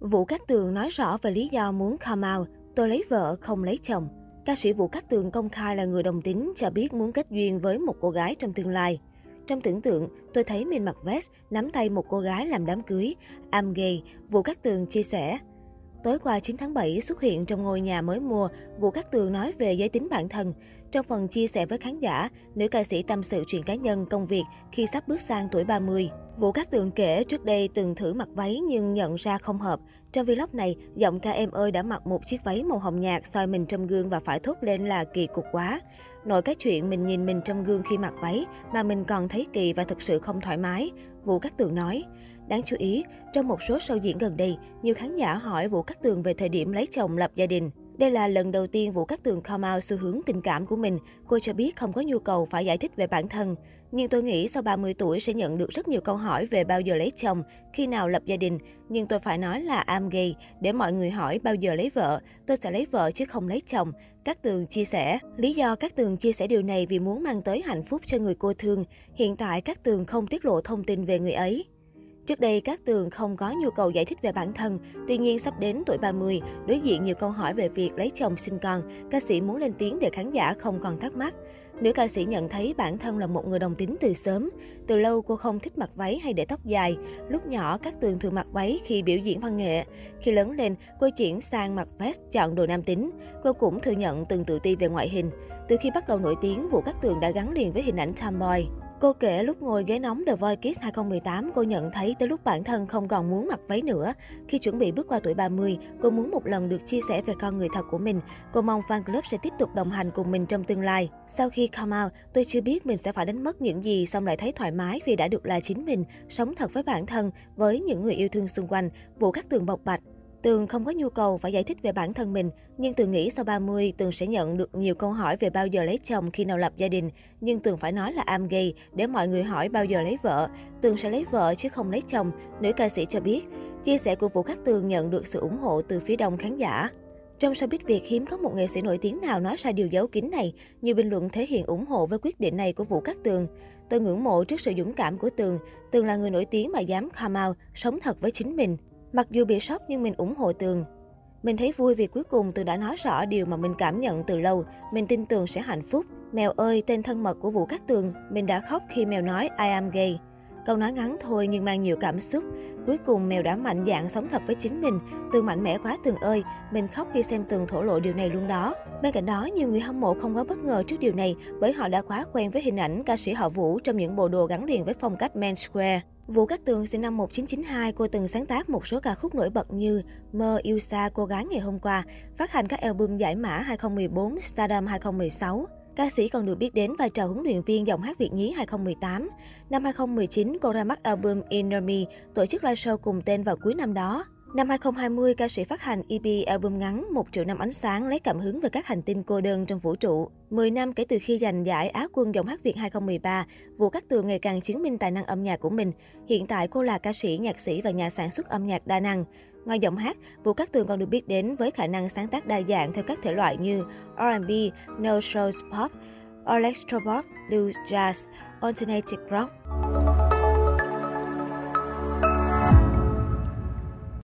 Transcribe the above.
Vũ Cát Tường nói rõ về lý do muốn come out, tôi lấy vợ không lấy chồng. Ca sĩ Vũ Cát Tường công khai là người đồng tính, cho biết muốn kết duyên với một cô gái trong tương lai. Trong tưởng tượng, tôi thấy mình mặc vest, nắm tay một cô gái làm đám cưới. I'm gay, Vũ Cát Tường chia sẻ. Tối qua 9 tháng 7 xuất hiện trong ngôi nhà mới mua, Vũ Cát Tường nói về giới tính bản thân. Trong phần chia sẻ với khán giả, nữ ca sĩ tâm sự chuyện cá nhân, công việc khi sắp bước sang tuổi 30. Vũ Cát Tường kể trước đây từng thử mặc váy nhưng nhận ra không hợp. Trong vlog này, giọng ca em ơi đã mặc một chiếc váy màu hồng nhạt soi mình trong gương và phải thốt lên là kỳ cục quá. Nội cái chuyện mình nhìn mình trong gương khi mặc váy mà mình còn thấy kỳ và thực sự không thoải mái, Vũ Cát Tường nói. Đáng chú ý, trong một số show diễn gần đây, nhiều khán giả hỏi Vũ Cát Tường về thời điểm lấy chồng lập gia đình. Đây là lần đầu tiên Vũ Cát Tường come out xu hướng tình cảm của mình. Cô cho biết không có nhu cầu phải giải thích về bản thân. Nhưng tôi nghĩ sau 30 tuổi sẽ nhận được rất nhiều câu hỏi về bao giờ lấy chồng, khi nào lập gia đình. Nhưng tôi phải nói là am gay để mọi người hỏi bao giờ lấy vợ. Tôi sẽ lấy vợ chứ không lấy chồng. Các Tường chia sẻ. Lý do Các Tường chia sẻ điều này vì muốn mang tới hạnh phúc cho người cô thương. Hiện tại Các Tường không tiết lộ thông tin về người ấy. Trước đây, các tường không có nhu cầu giải thích về bản thân. Tuy nhiên, sắp đến tuổi 30, đối diện nhiều câu hỏi về việc lấy chồng sinh con, ca sĩ muốn lên tiếng để khán giả không còn thắc mắc. Nữ ca sĩ nhận thấy bản thân là một người đồng tính từ sớm. Từ lâu cô không thích mặc váy hay để tóc dài. Lúc nhỏ, các tường thường mặc váy khi biểu diễn văn nghệ. Khi lớn lên, cô chuyển sang mặc vest chọn đồ nam tính. Cô cũng thừa nhận từng tự ti về ngoại hình. Từ khi bắt đầu nổi tiếng, Vũ Cát Tường đã gắn liền với hình ảnh tomboy. Cô kể lúc ngồi ghế nóng The Voice Kids 2018, cô nhận thấy tới lúc bản thân không còn muốn mặc váy nữa. Khi chuẩn bị bước qua tuổi 30, cô muốn một lần được chia sẻ về con người thật của mình. Cô mong fan club sẽ tiếp tục đồng hành cùng mình trong tương lai. Sau khi come out, tôi chưa biết mình sẽ phải đánh mất những gì, xong lại thấy thoải mái vì đã được là chính mình, sống thật với bản thân, với những người yêu thương xung quanh, vụ các tường bộc bạch. Tường không có nhu cầu phải giải thích về bản thân mình, nhưng Tường nghĩ sau 30, Tường sẽ nhận được nhiều câu hỏi về bao giờ lấy chồng khi nào lập gia đình. Nhưng Tường phải nói là am gay để mọi người hỏi bao giờ lấy vợ. Tường sẽ lấy vợ chứ không lấy chồng, nữ ca sĩ cho biết. Chia sẻ của Vũ Cát Tường nhận được sự ủng hộ từ phía đông khán giả. Trong showbiz Việt hiếm có một nghệ sĩ nổi tiếng nào nói ra điều giấu kín này. Nhiều bình luận thể hiện ủng hộ với quyết định này của Vũ Cát Tường. Tôi ngưỡng mộ trước sự dũng cảm của Tường. Tường là người nổi tiếng mà dám come out, sống thật với chính mình. Mặc dù bị sốc nhưng mình ủng hộ Tường. Mình thấy vui vì cuối cùng Tường đã nói rõ điều mà mình cảm nhận từ lâu. Mình tin Tường sẽ hạnh phúc. Mèo ơi, tên thân mật của Vũ Cát Tường. Mình đã khóc khi mèo nói I am gay. Câu nói ngắn thôi nhưng mang nhiều cảm xúc. Cuối cùng mèo đã mạnh dạn sống thật với chính mình. Tường mạnh mẽ quá Tường ơi. Mình khóc khi xem Tường thổ lộ điều này luôn đó. Bên cạnh đó, nhiều người hâm mộ không quá bất ngờ trước điều này bởi họ đã quá quen với hình ảnh ca sĩ họ Vũ trong những bộ đồ gắn liền với phong cách menswear. Vũ Cát Tường sinh năm 1992, cô từng sáng tác một số ca khúc nổi bật như Mơ yêu xa cô gái ngày hôm qua, phát hành các album giải mã 2014, Stardom 2016. Ca sĩ còn được biết đến vai trò huấn luyện viên giọng hát Việt nhí 2018. Năm 2019, cô ra mắt album Inner Me, tổ chức live show cùng tên vào cuối năm đó. Năm 2020, ca sĩ phát hành EP album ngắn một triệu năm ánh sáng lấy cảm hứng về các hành tinh cô đơn trong vũ trụ. 10 năm kể từ khi giành giải Á quân giọng hát Việt 2013, Vũ Cát Tường ngày càng chứng minh tài năng âm nhạc của mình. Hiện tại cô là ca sĩ, nhạc sĩ và nhà sản xuất âm nhạc đa năng. Ngoài giọng hát, Vũ Cát Tường còn được biết đến với khả năng sáng tác đa dạng theo các thể loại như R&B, no shows pop, electropop, blues, jazz, alternative rock.